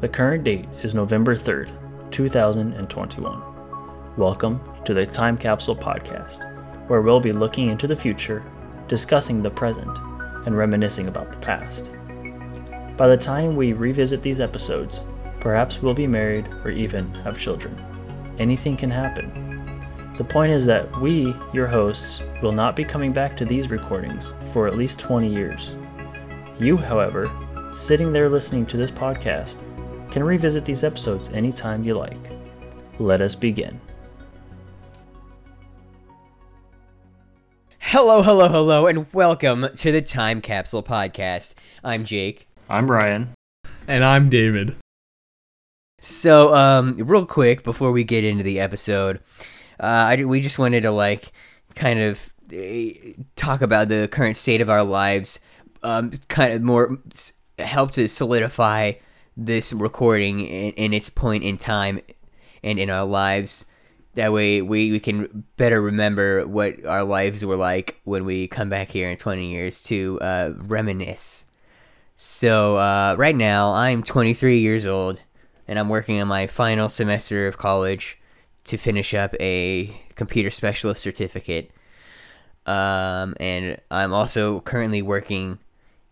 The current date is November 3rd, 2021. Welcome to the Time Capsule Podcast, where we'll be looking into the future, discussing the present, and reminiscing about the past. By the time we revisit these episodes, perhaps we'll be married or even have children. Anything can happen. The point is that we, your hosts, will not be coming back to these recordings for at least 20 years. You, however, sitting there listening to this podcast, can revisit these episodes anytime you like. Let us begin. Hello, hello, hello, and welcome to the Time Capsule Podcast. I'm Jake. I'm Ryan. And I'm David. So, um, real quick before we get into the episode, uh, I, we just wanted to like kind of uh, talk about the current state of our lives, um, kind of more s- help to solidify this recording in, in its point in time and in our lives. That way, we, we can better remember what our lives were like when we come back here in 20 years to uh, reminisce. So, uh, right now, I'm 23 years old, and I'm working on my final semester of college to finish up a computer specialist certificate. Um, and I'm also currently working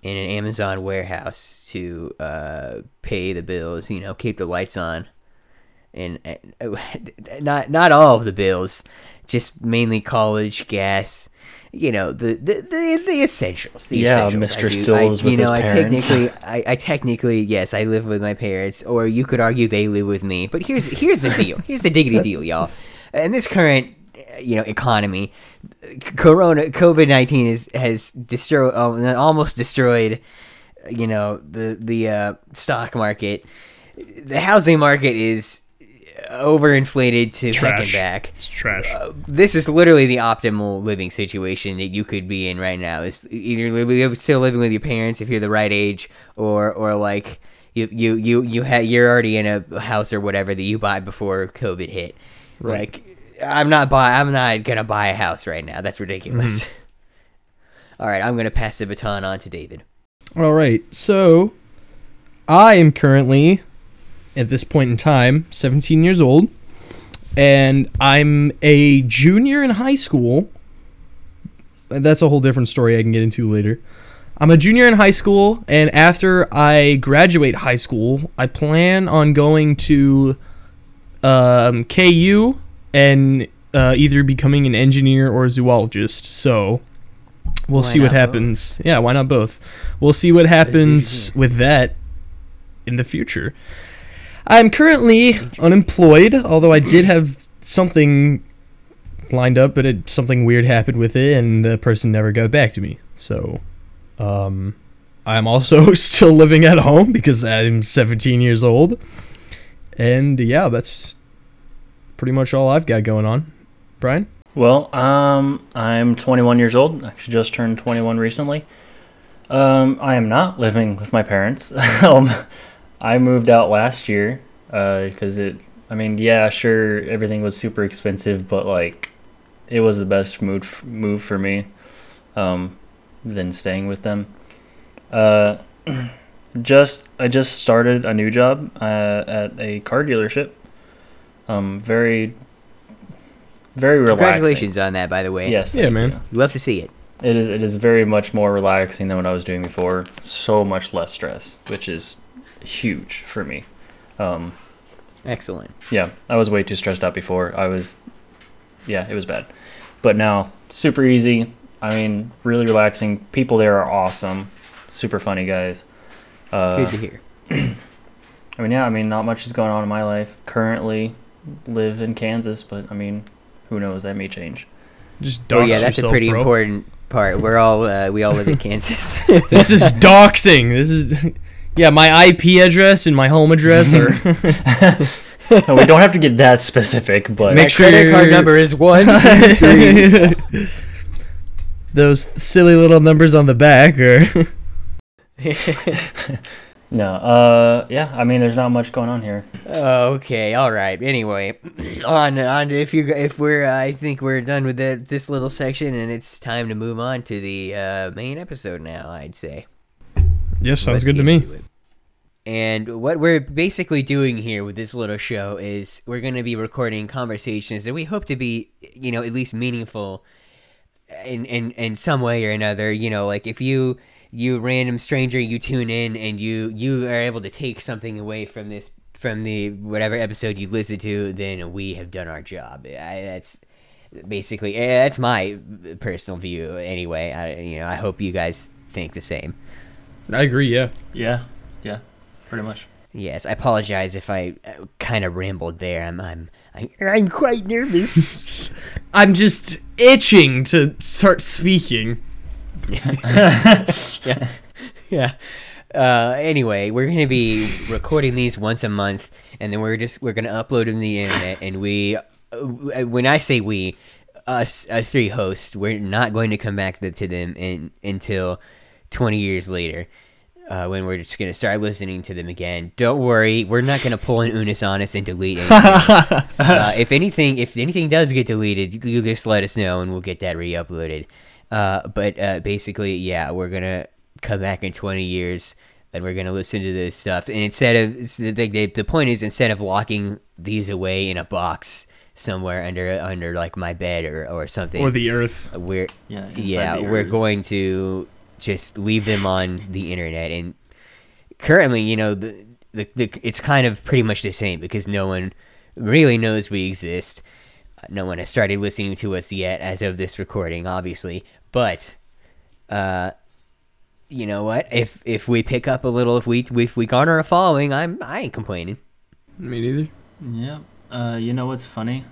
in an Amazon warehouse to uh, pay the bills, you know, keep the lights on. And uh, not not all of the bills, just mainly college, gas, you know, the the the, the essentials. The Yeah, essentials. Mr. I do- Still I, lives you know, I parents. technically, I, I technically, yes, I live with my parents, or you could argue they live with me. But here's here's the deal. Here's the diggity deal, y'all. In this current, you know, economy, Corona, COVID nineteen is has destroyed, um, almost destroyed, you know, the the uh, stock market. The housing market is overinflated to Trash. back It's trash. Uh, this is literally the optimal living situation that you could be in right now. Is either still living with your parents if you're the right age, or or like you you you you ha- you're already in a house or whatever that you bought before COVID hit. Like I'm not buy I'm not gonna buy a house right now. That's ridiculous. All right, I'm gonna pass the baton on to David. All right. So, I am currently, at this point in time, 17 years old, and I'm a junior in high school. That's a whole different story I can get into later. I'm a junior in high school, and after I graduate high school, I plan on going to um, KU and uh, either becoming an engineer or a zoologist. So we'll Why see what happens. Yeah, why not both? We'll see what happens with that in the future. I'm currently unemployed, although I did have something lined up, but it, something weird happened with it, and the person never got back to me. So, um, I'm also still living at home because I'm 17 years old, and yeah, that's pretty much all I've got going on. Brian, Well, um, I'm 21 years old. Actually, just turned 21 recently. Um, I am not living with my parents. um, I moved out last year because it. I mean, yeah, sure, everything was super expensive, but like, it was the best move move for me. Um, than staying with them. Uh, just I just started a new job uh, at a car dealership. Um, very, very relaxing. Congratulations on that, by the way. Yes. Yeah, man. you. love to see it. It is. It is very much more relaxing than what I was doing before. So much less stress, which is huge for me. Um, Excellent. yeah, I was way too stressed out before. I was, yeah, it was bad. But now, super easy. I mean, really relaxing. People there are awesome. Super funny guys. Uh, Good to hear. I mean, yeah, I mean, not much is going on in my life. Currently live in Kansas, but I mean, who knows? That may change. just Oh dox yeah, that's a pretty bro. important part. We're all uh, we all live in Kansas. This is doxing. This is yeah, my IP address and my home address are No, we don't have to get that specific, but Make sure credit card number is one two three. those silly little numbers on the back are no. Uh, yeah. I mean, there's not much going on here. Oh, okay, all right. Anyway, on on if you if we're uh, I think we're done with that this little section and it's time to move on to the uh, main episode now. I'd say. Yes, sounds Let's good to me. into. And what we're basically doing here with this little show is we're going to be recording conversations that we hope to be, you know, at least meaningful in in in some way or another. You know, like if you you random stranger you tune in and you you are able to take something away from this from the whatever episode you listen to, then we have done our job. I, that's basically eh, that's my personal view anyway. I you know I hope you guys think the same. I agree. Yeah. Yeah, yeah, pretty much. Yes, I apologize if I uh, kind of rambled there. I'm I'm I, I'm quite nervous. I'm just itching to start speaking. yeah. Yeah. Uh, anyway, we're gonna be recording these once a month, and then we're just we're gonna upload them to the internet. And we, uh, when I say we, us uh, three hosts, we're not going to come back to them in, until twenty years later. Uh, when we're just gonna start listening to them again. Don't worry, we're not gonna pull an Unis on us and delete anything. uh, if anything, if anything does get deleted, you just let us know and we'll get that re-uploaded. Uh, but uh, basically, yeah, we're gonna come back in 20 years and we're gonna listen to this stuff. And instead of the, the, the point is instead of locking these away in a box somewhere under under like my bed or or something, Or the Earth. we're Yeah, yeah the we're earth. going to just leave them on the internet and currently you know the, the, the it's kind of pretty much the same because no one really knows we exist no one has started listening to us yet as of this recording obviously but uh you know what if if we pick up a little if we if we garner a following i'm i ain't complaining Me neither. Yeah. Uh, you know what's funny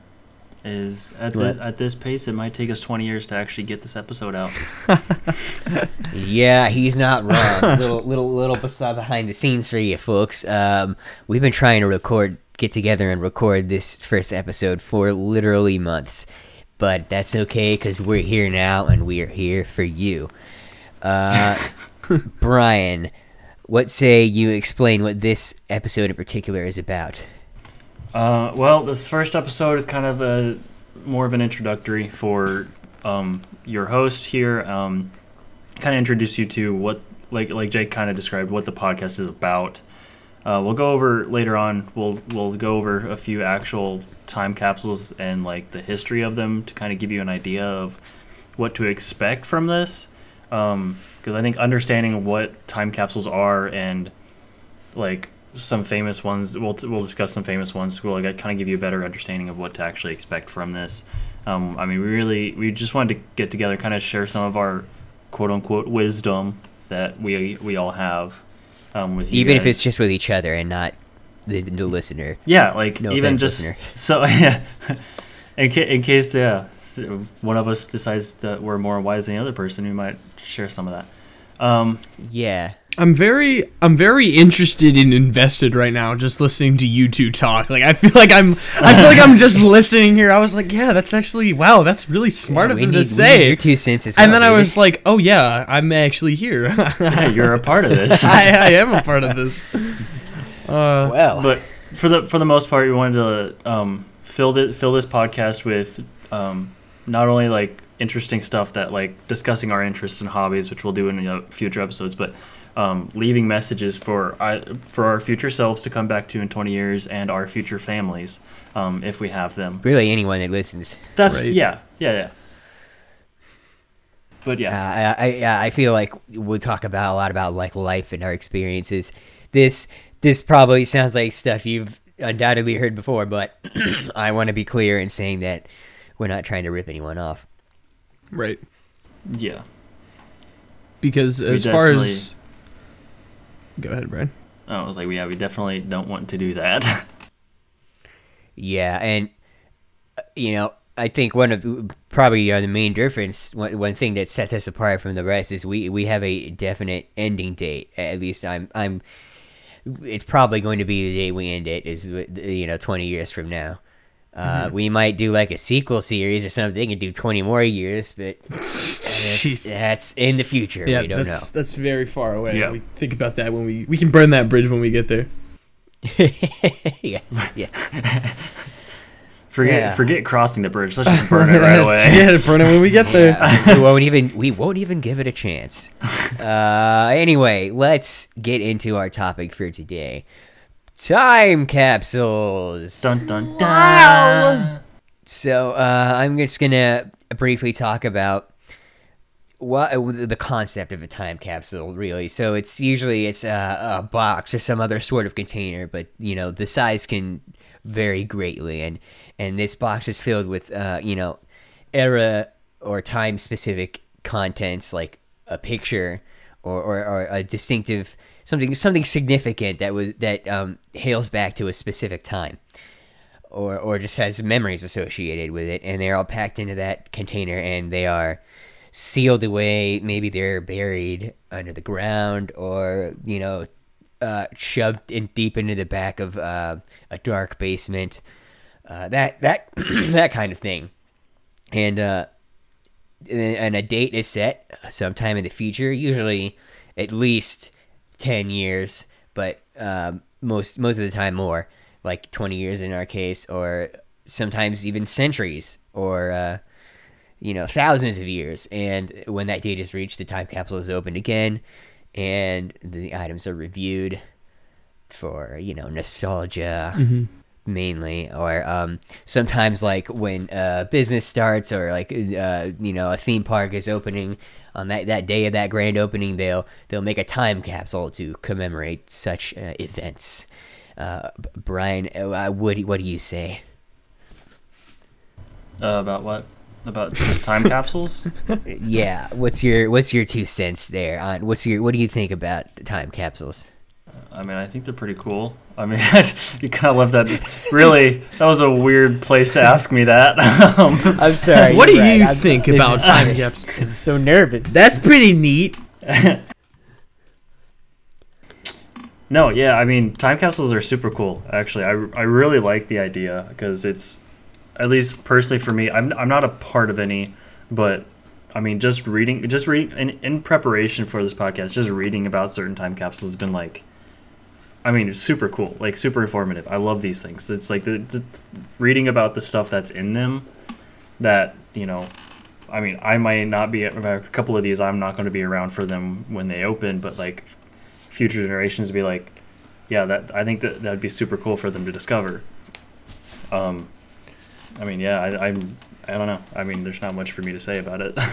is at What? this at this pace, it might take us 20 years to actually get this episode out. Yeah, he's not wrong. little little little behind the scenes for you folks. Um, we've been trying to record, get together and record this first episode for literally months, but that's okay because we're here now and we are here for you. Uh, Brian, what say you explain what this episode in particular is about? Uh, well, this first episode is kind of a more of an introductory for um, your host here. Um, kind of introduce you to what, like like Jake kind of described, what the podcast is about. Uh, we'll go over later on. We'll we'll go over a few actual time capsules and like the history of them to kind of give you an idea of what to expect from this. Because I think understanding what time capsules are and like some famous ones. We'll we'll discuss some famous ones. We'll like, kind of give you a better understanding of what to actually expect from this. Um, I mean, we really we just wanted to get together, kind of share some of our quote unquote wisdom that we we all have um, with you Even if it's just with each other and not the, the listener. yeah, like No even offense, just listener. so yeah. In, ca- in case yeah, one of us decides that we're more wise than the other person, we might share some of that. Um, Yeah. I'm very I'm very interested and invested right now just listening to you two talk. Like I feel like I'm I feel like I'm just listening here. I was like, yeah, that's actually wow, that's really smart Yeah, of we him need- to say. your two cents as and well, then I was like, oh yeah, I'm actually here. yeah, you're a part of this. I, I am a part of this. Uh, well. but for the for the most part, we wanted to um, fill this fill this podcast with um, not only like interesting stuff that like discussing our interests and hobbies, which we'll do in uh, future episodes, but um, leaving messages for I, for our future selves to come back to in 20 years and our future families um, if we have them. really anyone that listens. That's Right. yeah, yeah, yeah. But Uh, yeah, I, I I feel like we'll talk about a lot about like life and our experiences. This this probably sounds like stuff you've undoubtedly heard before, but I want to be clear in saying that we're not trying to rip anyone off. Right. yeah. Because We as far as Go ahead, Brian. I was like, yeah, we definitely don't want to do that. Yeah, and uh, you know, I think one of the- probably uh, the main difference, one, one thing that sets us apart from the rest is we we have a definite ending date. At least I'm I'm. It's probably going to be the day we end it. Is you know twenty years from now. Uh, We might do like a sequel series or something and do twenty more years, but that's, that's in the future. Yeah, we don't that's know. that's very far away. Yeah. We think about that when we we can burn that bridge when we get there. yes, yes. Forget Yeah. forget crossing the bridge. Let's just burn it right away. yeah, burn it when we get there. Yeah, we won't even we won't even give it a chance. Uh, anyway, let's get into our topic for today: time capsules. Dun dun dun. So uh, I'm just gonna briefly talk about what the concept of a time capsule really. So it's usually it's a, a box or some other sort of container, but you know the size can vary greatly, and and this box is filled with uh, you know era or time specific contents like a picture or, or, or a distinctive something something significant that was that um, hails back to a specific time or or just has memories associated with it, and they're all packed into that container, and they are sealed away. Maybe they're buried under the ground, or you know, uh, shoved in deep into the back of uh, a dark basement. Uh, that that that kind of thing, and uh, and a date is set sometime in the future, usually at least ten years, but um, most most of the time more, like twenty years in our case, or sometimes even centuries, or uh, you know thousands of years. And when that date is reached, the time capsule is opened again, and the items are reviewed for you know nostalgia mainly or um, sometimes like when uh, business starts or like uh, you know a theme park is opening on that, that day of that grand opening they'll they'll make a time capsule to commemorate such uh, events uh, Brian uh, what, do- what do you say Uh, about what? About time capsules? yeah what's your what's your two cents there on what's your what do you think about time capsules I mean, I think they're pretty cool. I mean, you kind of left that. Really, that was a weird place to ask me that. um, I'm sorry what do you're right. you I'm- think this about time capsules? I'm so nervous That's pretty neat. no, yeah, I mean, time capsules are super cool. Actually, I, I really like the idea because it's, at least personally for me, I'm I'm not a part of any, but I mean, just reading, just reading in, in preparation for this podcast, just reading about certain time capsules has been like, I mean, it's super cool, like super informative. I love these things. It's like the, the reading about the stuff that's in them, that you know, I mean, I might not be a couple of these. I'm not going to be around for them when they open, but like future generations be like, yeah, that I think that that'd be super cool for them to discover. Um, I mean, yeah, I, I'm. I don't know. I mean, there's not much for me to say about it.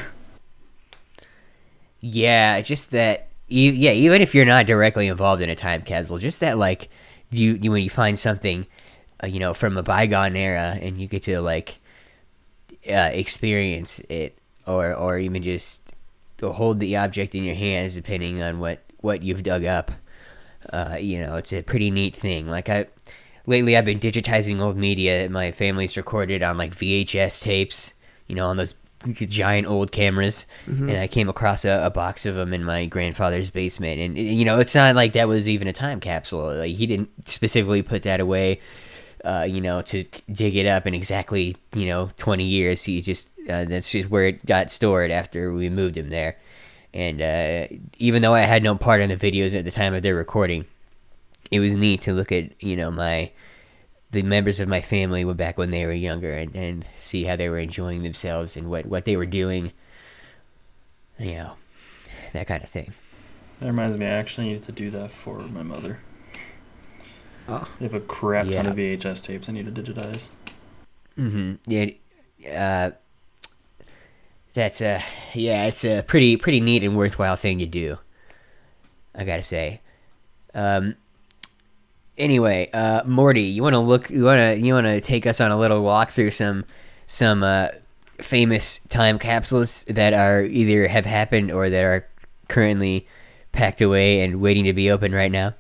Yeah, just that. E- Yeah, even if you're not directly involved in a time capsule, just that like you, you when you find something, uh, you know, from a bygone era, and you get to like uh, experience it, or or even just hold the object in your hands, depending on what what you've dug up. Uh, you know, it's a pretty neat thing. Like I lately, I've been digitizing old media. My family's recorded on like VHS tapes. You know, on those giant old cameras, and I came across a, a box of them in my grandfather's basement. And you know, it's not like that was even a time capsule. Like he didn't specifically put that away. Uh, you know, to dig it up in exactly you know twenty years. He just uh, that's just where it got stored after we moved him there. And uh, even though I had no part in the videos at the time of their recording, it was neat to look at you know my the members of my family were back when they were younger and, and see how they were enjoying themselves and what, what they were doing. You know, that kind of thing. that reminds me, I actually need to do that for my mother. Oh. They have a crap ton of VHS tapes I need to digitize. Mm-hmm. Yeah. Uh, that's a yeah. It's a pretty pretty neat and worthwhile thing to do. I gotta say. Um. Anyway, uh, Morty, you want to look? You want to you want to take us on a little walk through some some uh, famous time capsules that are either have happened or that are currently packed away and waiting to be opened right now.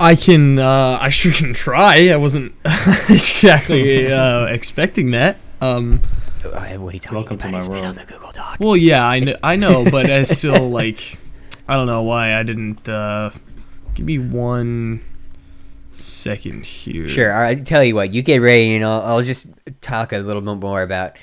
I can. Uh, I sure can try. I wasn't exactly uh, expecting that. Um, Uh, what are you talking Welcome about? to my It's been world. on the Google Doc. well, yeah, I know, I know, but I still like. I don't know why I didn't. Uh, give me one second here. Sure. Right, tell you what, you get ready, and I'll, I'll just talk a little bit more about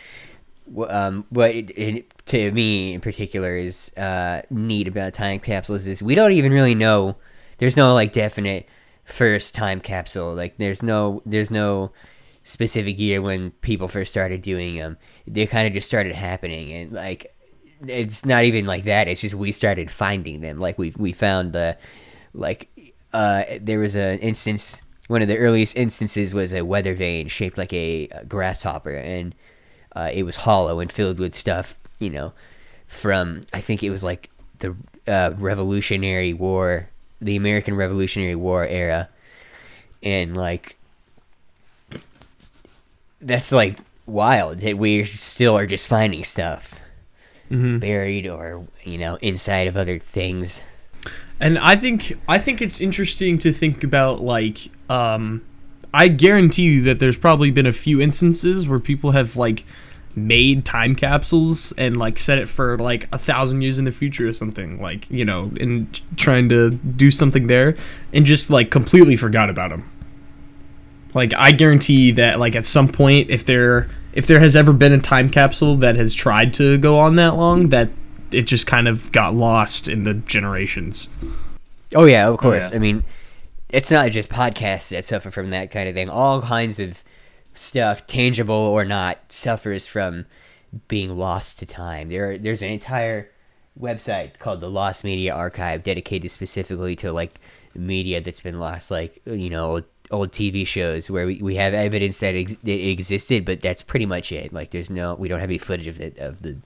um, what it, it, to me in particular is uh, neat about time capsules is we don't even really know. There's no like definite first time capsule. Like there's no there's no specific year when people first started doing them. They kind of just started happening, and like it's not even like that. It's just we started finding them. Like we we found the like uh there was an instance. One of the earliest instances was a weather vane shaped like a, grasshopper, and uh, it was hollow and filled with stuff. You know, from I think it was like the uh, Revolutionary War, the American Revolutionary War era, and like that's like wild that we still are just finding stuff Mhm. buried or you know inside of other things. And I think I think it's interesting to think about like um I guarantee you that there's probably been a few instances where people have like made time capsules and like set it for like a thousand years in the future or something like you know and trying to do something there and just like completely forgot about them like i guarantee that like at some point if there if there has ever been a time capsule that has tried to go on that long that it just kind of got lost in the generations Oh yeah, of oh, course. yeah. I mean, it's not just podcasts that suffer from that kind of thing. All kinds of stuff, tangible or not, suffers from being lost to time. There, there's an entire website called the Lost Media Archive dedicated specifically to like media that's been lost, like you know. Old, old TV shows where we, we have evidence that ex- it existed, but that's pretty much it. Like, there's no, we don't have any footage of it of the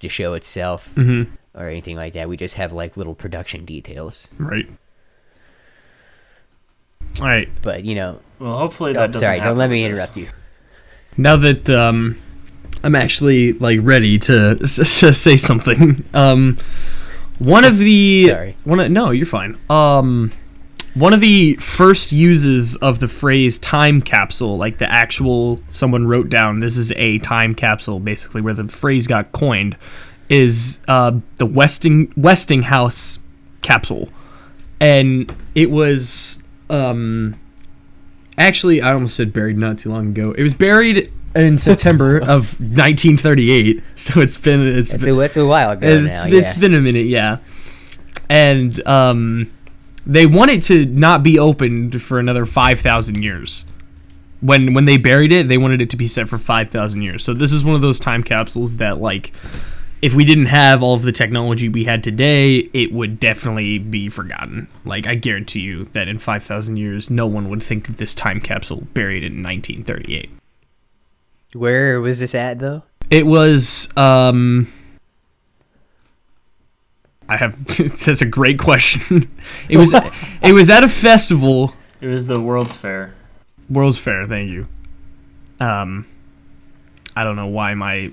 the show itself mm-hmm. or anything like that. We just have like little production details. Right. All right. But you know, Well, hopefully that oh, doesn't sorry, don't let me with this. interrupt you. Now that um, I'm actually like ready to s- s- say something, um, one of the Sorry. one of, no, you're fine. Um, one of the first uses of the phrase time capsule, like the actual someone wrote down, this is a time capsule, basically where the phrase got coined, is uh, the Westing Westinghouse capsule, and it was um actually i almost said buried not too long ago it was buried in september of 1938 so it's been it's It's been, a, it's a while ago it's, now. it's yeah. been a minute yeah and um they wanted to not be opened for another 5000 years when when they buried it they wanted it to be set for 5000 years so this is one of those time capsules that like if we didn't have all of the technology we had today, it would definitely be forgotten. Like I guarantee you that in 5000 years no one would think of this time capsule buried in 1938. Where was this at though? It was um I have that's a great question. It was it was at a festival, It was the World's Fair. World's Fair, thank you. Um I don't know why my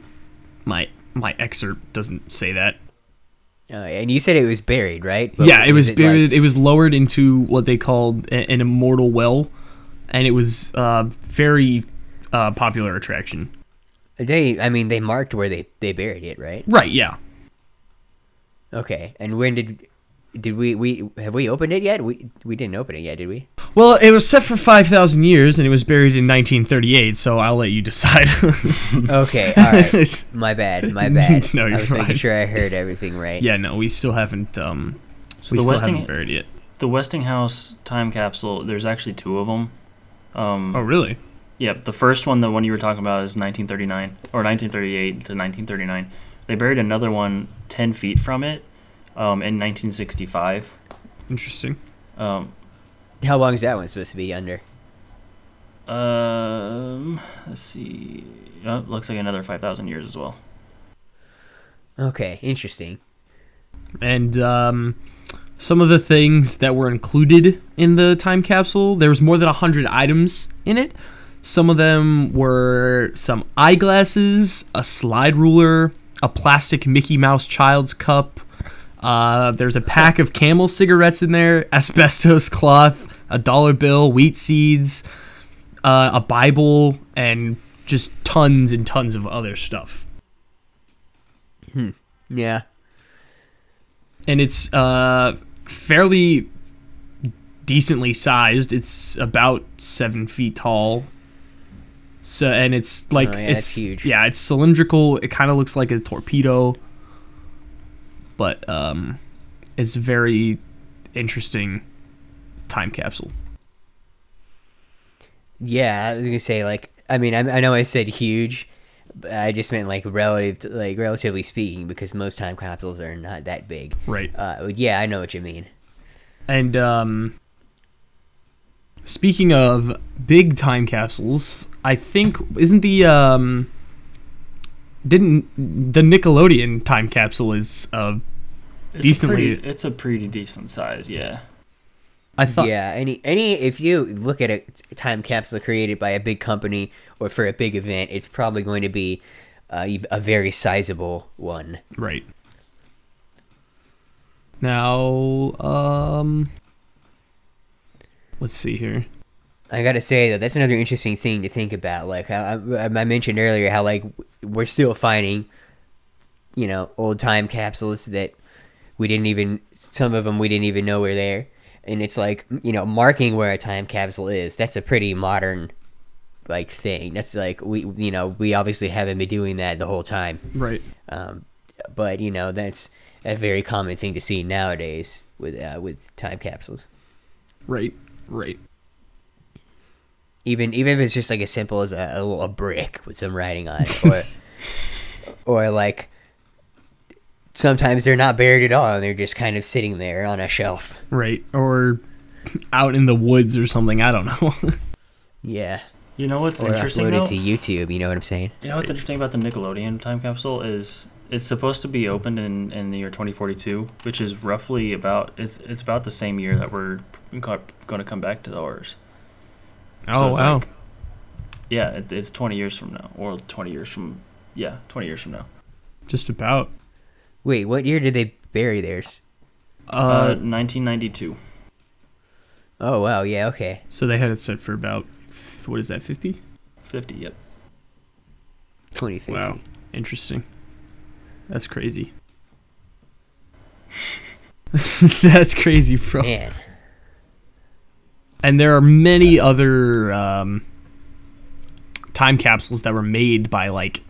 my my excerpt doesn't say that. Uh, and you said it was buried, right? But yeah, it was like- buried. it was lowered into what they called a- an immortal well, and it was uh, very uh, popular attraction. they, I mean, they marked where they they buried it, right? Right? Yeah. Okay. And when did did we we have we opened it yet? We we didn't open it yet, did we? Well, it was set for five thousand years, and it was buried in 1938. So I'll let you decide. Okay. All right. My bad. My bad. No, you're I was making sure I heard everything right. yeah, no, we still haven't. Um, So we the still Westing- haven't buried it. The Westinghouse time capsule. There's actually two of them. Um, Oh, really? Yep, the first one, the one you were talking about, is 1939 or 1938 to 1939. They buried another one 10 feet from it um, in 1965. Interesting. Um, How long is that one supposed to be under? um, let's see. Oh, looks like another 5,000 years as well. Okay. Interesting. and um, some of the things that were included in the time capsule there was more than 100 items in it some of them were some eyeglasses a slide ruler a plastic mickey mouse child's cup uh, there's a pack of camel cigarettes in there asbestos cloth a dollar bill wheat seeds uh, a bible and just tons and tons of other stuff Yeah. and it's uh fairly decently sized. It's about seven feet tall. So and it's like Oh, yeah, it's huge. yeah, it's cylindrical. It kind of looks like a torpedo, but um, it's a very interesting time capsule. Yeah, I was gonna say like I mean I, I know I said huge, but I just meant like relative to, like relatively speaking because most time capsules are not that big. Right. Uh, yeah, I know what you mean. And um, speaking of big time capsules, I think isn't the um, didn't the Nickelodeon time capsule is uh, It's Decently- A pretty, it's a pretty decent size, yeah. I thought yeah, any any if you look at a t- time capsule created by a big company or for a big event, it's probably going to be uh, a very sizable one. right. Now, um, let's see here. I gotta say though, that's another interesting thing to think about. Like I, I, I mentioned earlier, how like we're still finding, you know, old time capsules that we didn't even some of them we didn't even know were there, and it's like you know marking where a time capsule is. That's a pretty modern like thing. That's like we you know we obviously haven't been doing that the whole time, Right. um, but you know that's a very common thing to see nowadays with uh, with time capsules. Right. Right. even even if it's just like as simple as a, a, a brick with some writing on it or or like sometimes they're not buried at all and they're just kind of sitting there on a shelf Right. Or out in the woods or something. I don't know. yeah You know what's or interesting uploaded though? to youtube you know what i'm saying You know what's interesting about the Nickelodeon time capsule is it's supposed to be opened in, in the year 2042, which is roughly about it's it's about the same year that we're going to come back to the horrors. oh it's wow. like- Yeah, it, it's 20 years from now, or 20 years from yeah, 20 years from now. Just about. wait what year did they bury theirs Uh, Uh, 1992. oh wow yeah okay so they had it set for about what is that? Fifty. 50. Yep. 2050 Wow. Interesting. That's crazy. That's crazy, bro. man And there are many other um, time capsules that were made by like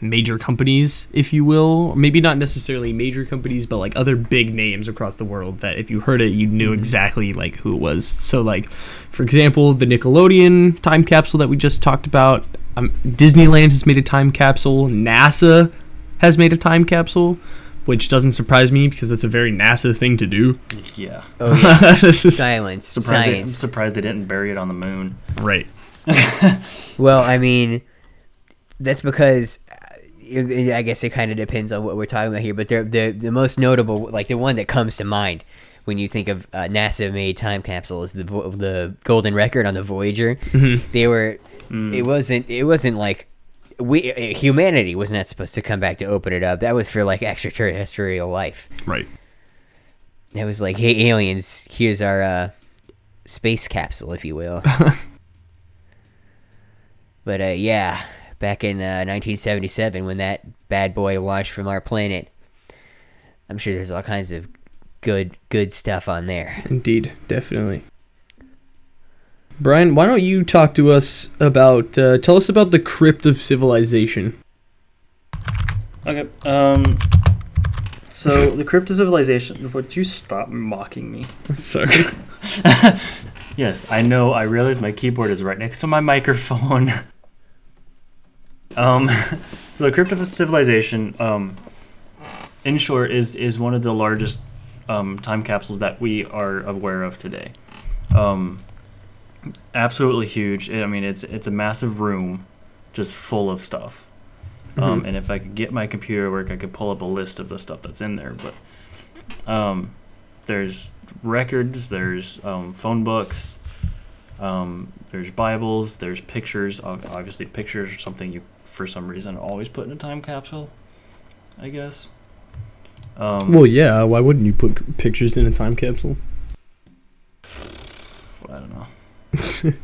major companies, if you will. Maybe not necessarily major companies, but like other big names across the world that if you heard it, you knew exactly like who it was. So like, for example, the Nickelodeon time capsule that we just talked about. Um, Disneyland has made a time capsule. NASA has made a time capsule, which doesn't surprise me because it's a very NASA thing to do. Yeah. oh yeah silence Surprised they, I'm science surprised they didn't bury it on the moon. right. Well, I mean, that's because uh, I guess it kind of depends on what we're talking about here. But the the the most notable, like the one that comes to mind when you think of uh, NASA-made time capsule, is the the golden record on the Voyager. They were. Mm. It wasn't. It wasn't like. We uh, humanity was not supposed to come back to open it up. That was for like extraterrestrial life. Right. It was like, hey aliens, here's our uh, space capsule, if you will. but uh, yeah, back in uh, 1977, when that bad boy launched from our planet, I'm sure there's all kinds of good good stuff on there. Indeed, definitely. Brian, why don't you talk to us about? Uh, tell us about the crypt of civilization. Okay. Um. So the crypt of civilization. Would you stop mocking me? Sorry. Yes, I know. I realize my keyboard is right next to my microphone. um, so the Crypt of Civilization, um, in short, is is one of the largest um, time capsules that we are aware of today. Um, absolutely huge. I mean, it's it's a massive room, just full of stuff. Um, Mhm. and if I could get my computer work, I could pull up a list of the stuff that's in there. But um, there's records, there's um, phone books, um, there's Bibles, there's pictures. Obviously, pictures are something you, for some reason, always put in a time capsule. I guess. Um, well, yeah. Why wouldn't you put pictures in a time capsule? I don't know.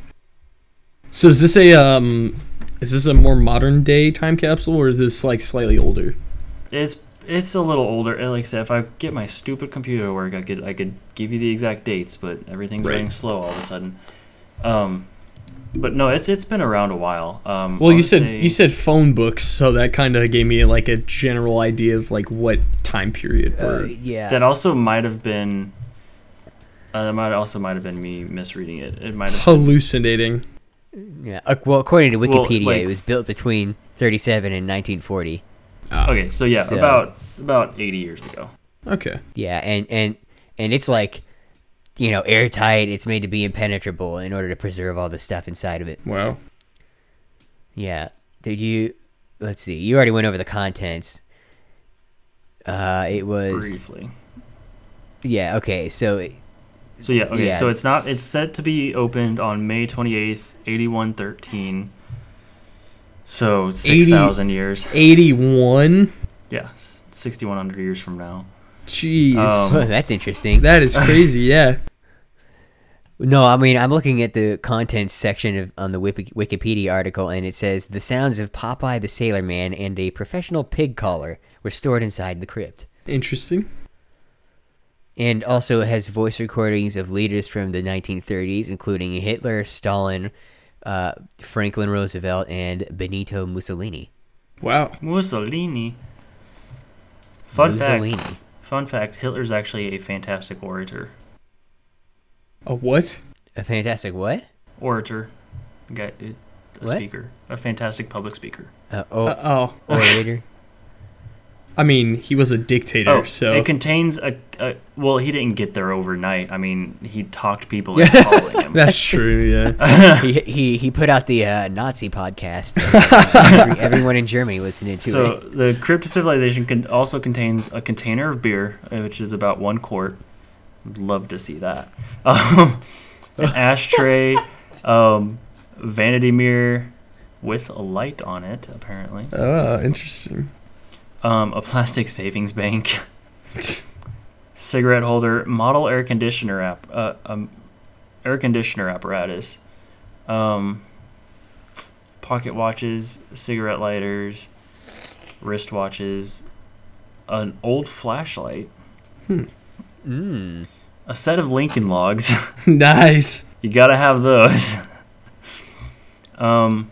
So is this a um? Is this a more modern day time capsule, or is this like slightly older? It's it's a little older. Like I said, if I get my stupid computer to work, I could I could give you the exact dates, but everything's Right. running slow all of a sudden. Um, but no, it's it's been around a while. Um, Well, you said say- you said phone books, so that kind of gave me like a general idea of like what time period. Uh, Or, yeah. that also might have been. Uh, that might also might have been me misreading it. It might have. hallucinating. Yeah. Uh, well, according to Well, Wikipedia, like- it was built between 37 and 1940. Okay, so yeah, So- about about 80 years ago. Okay. Yeah, and and and it's like, you know, airtight. It's made to be impenetrable in order to preserve all the stuff inside of it. Wow. Yeah. Did you? Let's see. You already went over the contents. Uh, it was Briefly. yeah. Okay, so it- So yeah, okay. Yeah, so it's not. it's- It's set to be opened on May 28th, 8113. So 6,000 years. 81. Yeah, 6,100 years from now. Jeez. Um, that's interesting. that is crazy. Yeah. No, I mean I'm looking at the contents section of on the Wiki- Wikipedia article, and it says the sounds of Popeye the Sailor Man and a professional pig caller were stored inside the crypt, Interesting. And also it has voice recordings of leaders from the 1930s, including Hitler, Stalin, uh, Franklin Roosevelt, and Benito Mussolini. Wow. Mussolini. Fun Mussolini. fact. Fun fact. Hitler's actually a fantastic orator. A what? A fantastic what? Orator. Guy, a What? speaker. A fantastic public speaker. Uh, oh, Uh, oh. orator. I mean, he was a dictator, Oh, so it contains a, a. Well, he didn't get there overnight. I mean, he talked people into following him. that's true. Yeah. he, he he put out the uh, Nazi podcast. and every- everyone in Germany listening to So it. So the Crypt of Civilization con- also contains a container of beer, uh, which is about one quart. Would love to see that. Um, an ashtray, um, vanity mirror with a light on it, apparently. Oh, interesting. Um, a plastic savings bank, cigarette holder, model air conditioner app, uh, um, air conditioner apparatus, um, pocket watches, cigarette lighters, wristwatches, an old flashlight, Mm. a set of Lincoln logs. nice. you gotta have those. um.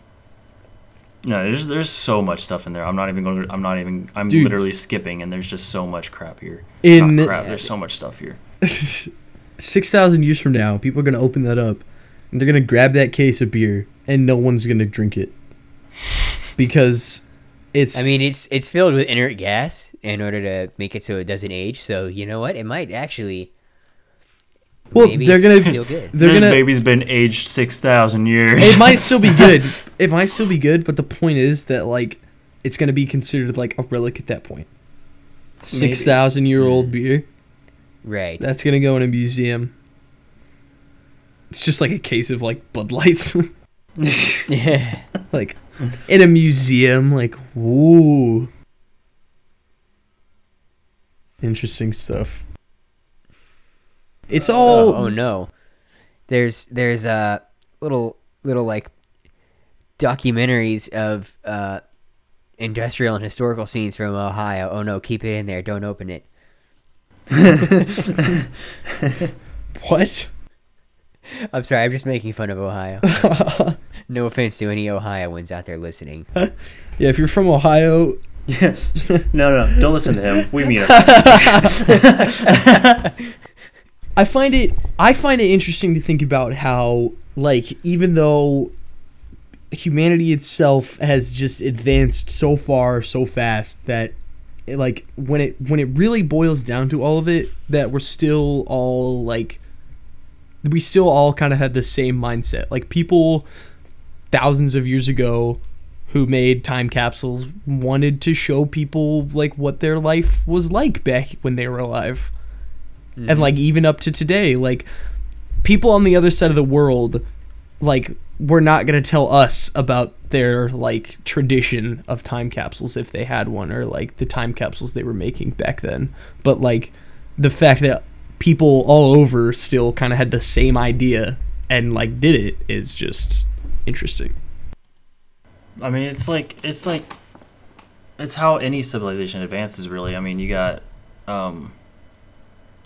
No, there's there's so much stuff in there. I'm not even going. to I'm not even. I'm Dude. literally skipping, and there's just so much crap here. In Not crap. There's so much stuff here. six thousand years from now, people are gonna open that up, and they're gonna grab that case of beer, and no one's gonna drink it because it's. I mean, it's it's filled with inert gas in order to make it so it doesn't age. So you know what? It might actually. Well, maybe they're gonna- feel good. they're this gonna. baby's been aged six thousand years. it might still be good. It might still be good, but the point is that like it's gonna be considered like a relic at that point. Six thousand year old hmm. beer. Right. That's gonna go in a museum. It's just like a case of like Bud Lights, yeah. like in a museum. Like, ooh, interesting stuff. It's all Oh, oh no. There's there's uh little little like documentaries of uh industrial and historical scenes from Ohio. Oh no, keep it in there. Don't open it. what? I'm sorry. I'm just making fun of Ohio. no offense to any Ohioans out there listening. Yeah, if you're from Ohio, Yes. No, no, no. Don't listen to him. We mean it. I find it I find it interesting to think about how like even though humanity itself has just advanced so far so fast that it, like when it when it really boils down to all of it that we're still all like we still all kind of had the same mindset. Like people thousands of years ago who made time capsules wanted to show people like what their life was like back when they were alive and like even up to today like people on the other side of the world like were not going to tell us about their like tradition of time capsules if they had one or like the time capsules they were making back then. But like the fact that people all over still kind of had the same idea and like did it is just interesting. I mean, it's like it's like it's how any civilization advances. Really, I mean, you got, um,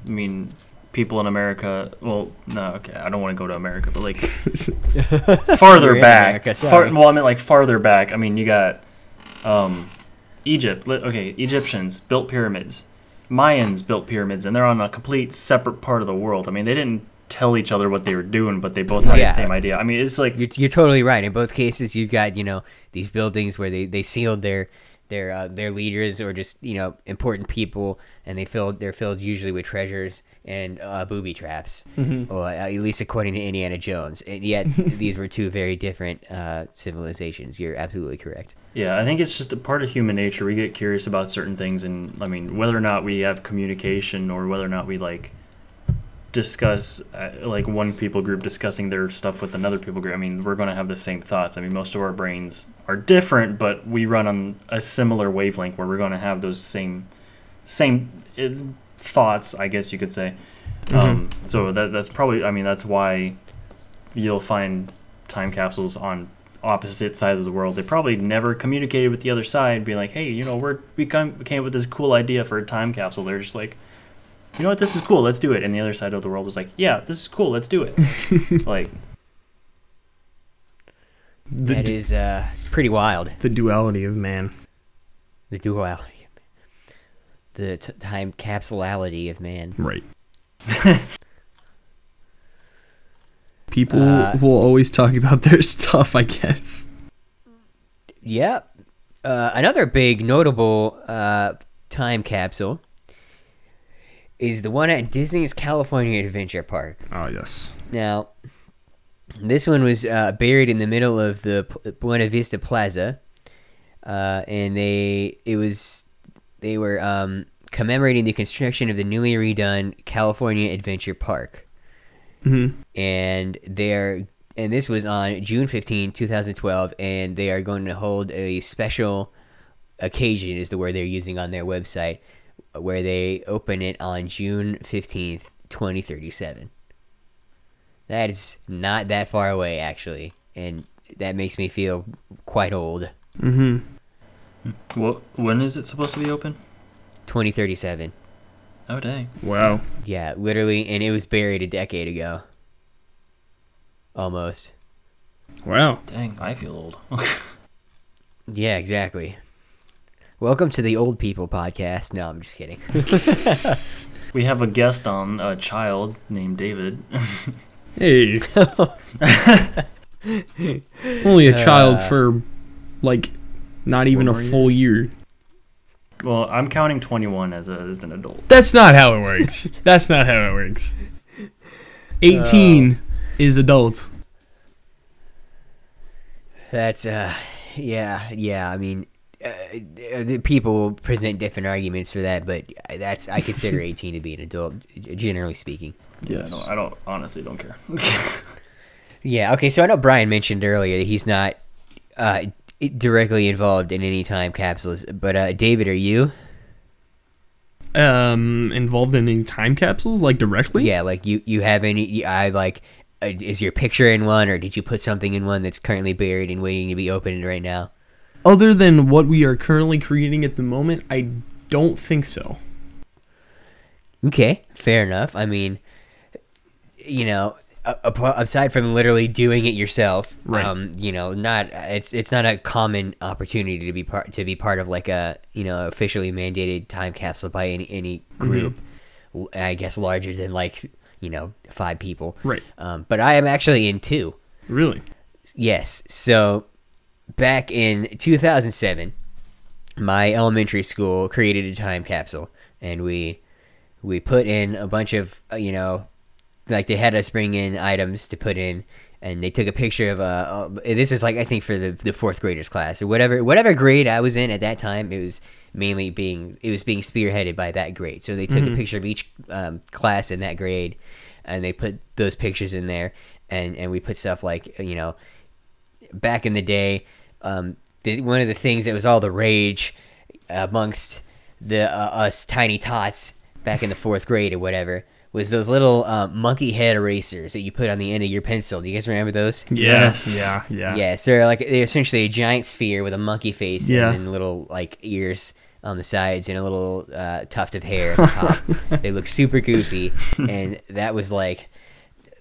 I mean, people in America. Well, no, okay, I don't want to go to America, but like farther You're back. America, far, well, I meant like farther back. I mean, you got, um, Egypt. Okay, Egyptians built pyramids. Mayans built pyramids, and they're on a complete separate part of the world. I mean, they didn't tell each other what they were doing, but they both had Yeah. the same idea. I mean, it's like You're, you're totally right. In both cases, you've got you know these buildings where they they sealed their their uh, their leaders or just you know important people, and they filled they're filled usually with treasures and uh, booby traps, or uh, at least according to Indiana Jones. And yet these were two very different uh, civilizations. You're absolutely correct. Yeah, I think it's just a part of human nature. We get curious about certain things, and I mean, whether or not we have communication or whether or not we like discuss, uh, like one people group discussing their stuff with another people group. I mean, we're going to have the same thoughts. I mean, most of our brains are different, but we run on a similar wavelength where we're going to have those same same uh, thoughts, I guess you could say. Um, so that that's probably. I mean, that's why you'll find time capsules on opposite sides of the world. They probably never communicated with the other side, being like, "Hey, you know, we're we come, we came up with this cool idea for a time capsule." They're just like, "You know what? This is cool. Let's do it." And the other side of the world was like, "Yeah, this is cool. Let's do it." like, The, That is uh, it's pretty wild. the duality of man. The duality, the t- time capsulality of man. Right. People Uh, will always talk about their stuff, I guess. Yep. Uh, another big notable uh, time capsule is the one at Disney's California Adventure Park. Oh, yes. Now, this one was uh, buried in the middle of the Buena Vista Plaza, uh, and they it was they were um, commemorating the construction of the newly redone California Adventure Park Mm-hmm. and they're and this was on June 15, 2012 and they are going to hold a special occasion is the word they're using on their website where they open it on June 15th, 2037. That is not that far away actually and that makes me feel quite old. Mm hmm. what? When is it supposed to be open? 2037. Oh dang! Wow. Yeah, literally and it was buried a decade ago. Almost. Wow. Dang, I feel old. Yeah, exactly. Welcome to the Old People Podcast. No, I'm just kidding. we have a guest on, a child named David. Hey. Only a child Uh, for, like, not even a more full year. well, I'm counting 21 as, a, as an adult. That's not how it works. That's not how it works. 18 is adult. That's uh, yeah, yeah. I mean, uh, the people will present different arguments for that, but that's I consider 18 to be an adult, generally speaking. Yeah, Yes. no, I don't honestly don't care. Yeah. Okay. So I know Brian mentioned earlier that he's not uh directly involved in any time capsules, but uh, David, are you? Um, involved in any time capsules, like directly? Yeah. Like you, you have any? I like. Uh, is your picture in one, or did you put something in one that's currently buried and waiting to be opened right now? Other than what we are currently creating at the moment, I don't think so. Okay, fair enough. I mean, you know, aside from literally doing it yourself, Right. um, you know, not it's it's not a common opportunity to be part to be part of like a you know officially mandated time capsule by any any group. I guess larger than like you know five people. Right. Um, but I am actually in two. Really? Yes. So back in 2007, my elementary school created a time capsule, and we we put in a bunch of uh, you know, like they had us bring in items to put in, and they took a picture of uh, uh this is like I think for the the fourth graders class or whatever whatever grade I was in at that time. It was mainly being it was being spearheaded by that grade. So they took a picture of each um, class in that grade, and they put those pictures in there, and and we put stuff like you know back in the day, um, the, one of the things that was all the rage amongst the uh, us tiny tots back in the fourth grade or whatever was those little uh, monkey head erasers that you put on the end of your pencil. Do you guys remember those? Yes. Yeah, yeah. Yes, they're like they're essentially a giant sphere with a monkey face Yeah. and little like ears on the sides and a little uh, tuft of hair at the top. they look super goofy, and that was like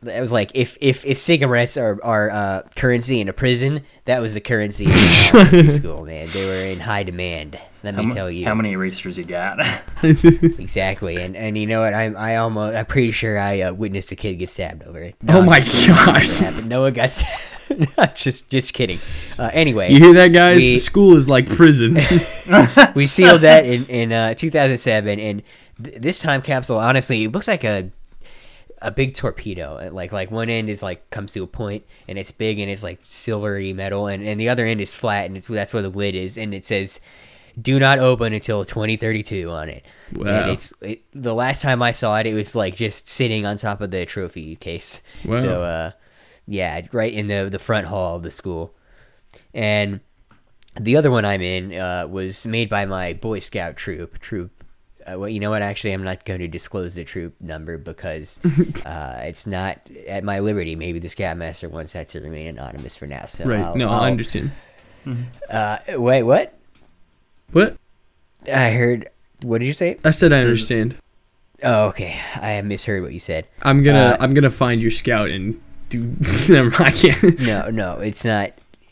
that was like if if if cigarettes are are uh, currency in a prison, that was the currency in elementary school. Man, they were in high demand. Let How, me mu- tell you. how many erasers you got? Exactly, and and you know what? I'm I almost I'm pretty sure I uh, witnessed a kid get stabbed over it. Oh my just kidding. That gosh. Noah got stabbed. just just kidding. Uh, anyway, You hear that, guys? We- School is like prison. we sealed that in in uh, 2007, and th- this time capsule honestly it looks like a a big torpedo. Like like one end is like comes to a point and it's big and it's like silvery metal, and, and the other end is flat and it's that's where the lid is, and it says. Do not open until 2032 on it. And it's it, the last time I saw it, it was like just sitting on top of the trophy case. Wow. So, uh, yeah, right in the the front hall of the school. And the other one I'm in uh, was made by my Boy Scout troop. Troop. Uh, well, you know what? Actually, I'm not going to disclose the troop number because uh, it's not at my liberty. Maybe the Scoutmaster wants that to remain anonymous for now. So right. I'll- no, I'll- I understand. Uh, wait, what? What? I heard. What did you say? I said I understand. Oh, okay. I misheard what you said. I'm gonna Uh, I'm gonna find your scout and do. Never mind. I can't. No, no, it's not.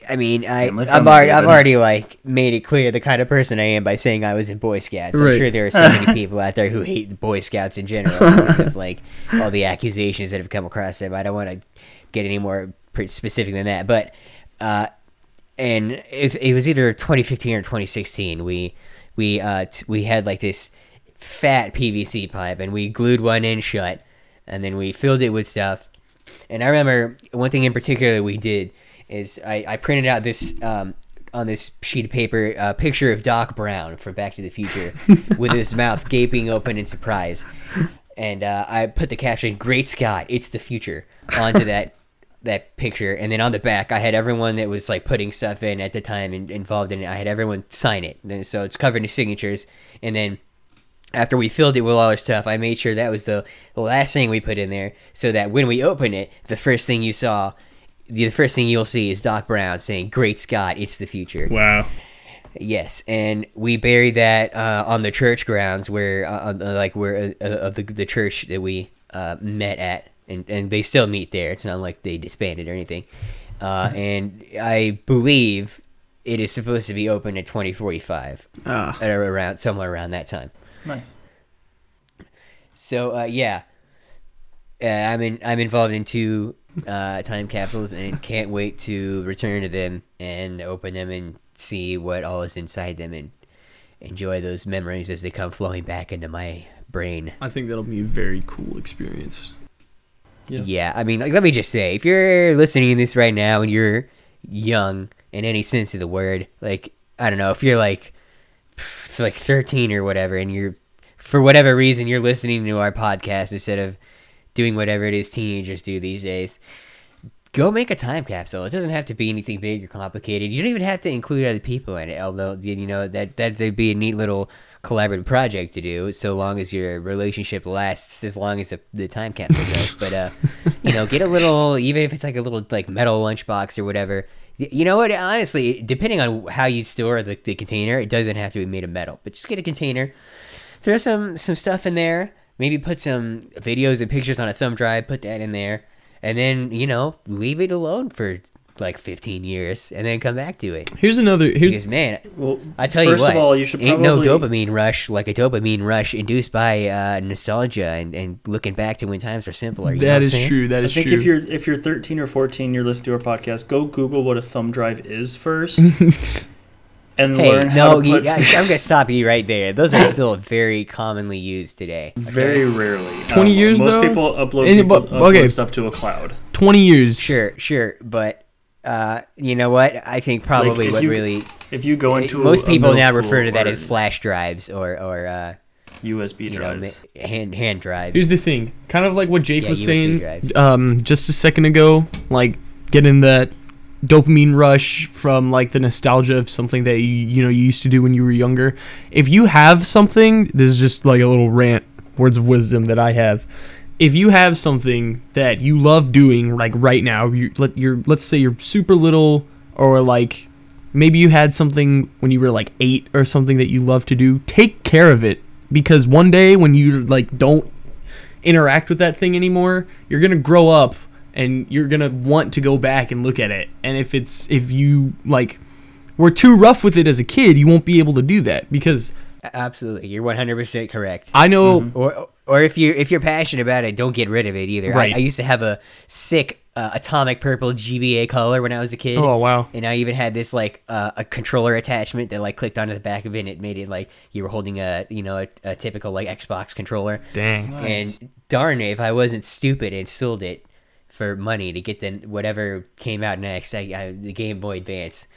I mean, I, Family I've already, I've already like made it clear the kind of person I am by saying I was in Boy Scouts. I'm sure there are so many people out there who hate the Boy Scouts in general, because of, like all the accusations that have come across them. I don't want to get any more specific than that, but uh, and it, it was either 2015 or 2016. We we uh t- we had like this fat PVC pipe, and we glued one end shut, and then we filled it with stuff. And I remember one thing in particular we did is I, I printed out this um, on this sheet of paper a picture of Doc Brown from Back to the Future with his mouth gaping open in surprise, and uh, I put the caption "Great Scott, it's the future" onto that that picture, and then on the back I had everyone that was like putting stuff in at the time and involved in it. I had everyone sign it, and so it's covered in signatures, and then after we filled it with all our stuff, I made sure that was the, the last thing we put in there, so that when we open it, the first thing you saw, the first thing you'll see is Doc Brown saying, "Great Scott, it's the future." Wow. Yes, and we buried that uh, on the church grounds where, uh, like, where uh, of the the church that we uh, met at, and and they still meet there. It's not like they disbanded or anything. Uh, and I believe it is supposed to be open in 2045, Ah. around somewhere around that time. nice. So uh, yeah, uh, I'm in. I'm involved in two uh, time capsules and can't wait to return to them and open them and see what all is inside them and enjoy those memories as they come flowing back into my brain. I think that'll be a very cool experience. Yeah. Yeah, I mean, like, let me just say, if you're listening to this right now and you're young in any sense of the word, like I don't know, if you're like like 13 or whatever, and you're for whatever reason you're listening to our podcast instead of doing whatever it is teenagers do these days, go make a time capsule. It doesn't have to be anything big or complicated. You don't even have to include other people in it. Although you know that that'd be a neat little collaborative project to do, so long as your relationship lasts as long as the, the time capsule does. but uh, you know, get a little, even if it's like a little like metal lunchbox or whatever. You know what? Honestly, depending on how you store the, the container, it doesn't have to be made of metal. But just get a container, throw some some stuff in there. Maybe put some videos and pictures on a thumb drive. Put that in there, and then you know leave it alone for like 15 years, and then come back to it. Here's another. Here's Because man, Well, I tell you first what, of all, you should ain't probably no dopamine rush like a dopamine rush induced by uh, nostalgia and, and looking back to when times were simpler. You know what that I'm is true. I think true. if you're if you're 13 or 14, you're listening to our podcast. Go Google what a thumb drive is first, and Hey, learn how no, to you, put. I'm gonna stop you right there. Those are still very commonly used today. okay? Very rarely. 20 years, Most though? people upload, And- people upload okay. stuff to a cloud. 20 years. sure, sure, but uh, you know what? I think probably if what you- really If you go into most a people middle now refer to that as flash drives or or uh, USB you know drives. hand hand drives. Here's the thing, kind of like what Jake Yeah, was USB saying um, just a second ago, like getting that dopamine rush from like the nostalgia of something that you you know you used to do when you were younger. If you have something, this is just like a little rant, words of wisdom that I have. If you have something that you love doing, like right now, you let you're let's say you're super little, or like maybe you had something when you were like eight or something that you love to do. Take care of it because one day when you like don't interact with that thing anymore, you're gonna grow up and you're gonna want to go back and look at it. And if it's if you like were too rough with it as a kid, you won't be able to do that because Absolutely, you're 100 percent correct. I know Or or if you if you're passionate about it, don't get rid of it either. Right. I, I used to have a sick uh, atomic purple GBA color when I was a kid. Oh, wow. And I even had this like uh, a controller attachment that like clicked onto the back of it. and It made it like you were holding a you know a, a typical like Xbox controller. Dang. And darn it if I wasn't stupid and sold it for money to get the whatever came out next, I, I, the Game Boy Advance.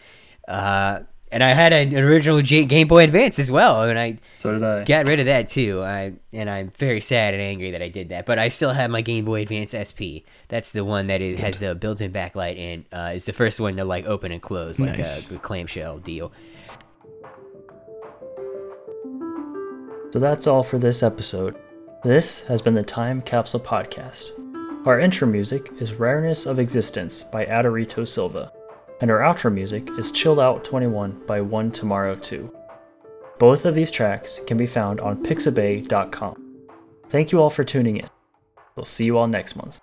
Uh, and I had an original J- Game Boy Advance as well, and I So did I. got rid of that too. I and I'm very sad and angry that I did that. But I still have my Game Boy Advance SP. That's the one that is, has the built-in backlight and uh, is the first one to like open and close like Nice. a, a clamshell deal. So that's all for this episode. This has been the Time Capsule Podcast. Our intro music is Rareness of Existence by Adorito Silva, and our outro music is Chilled Out 21 by One Tomorrow 2. Both of these tracks can be found on pixabay.com. Thank you all for tuning in. We'll see you all next month.